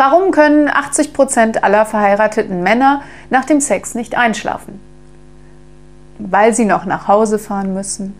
Warum können 80 Prozent aller verheirateten Männer nach dem Sex nicht einschlafen? Weil sie noch nach Hause fahren müssen,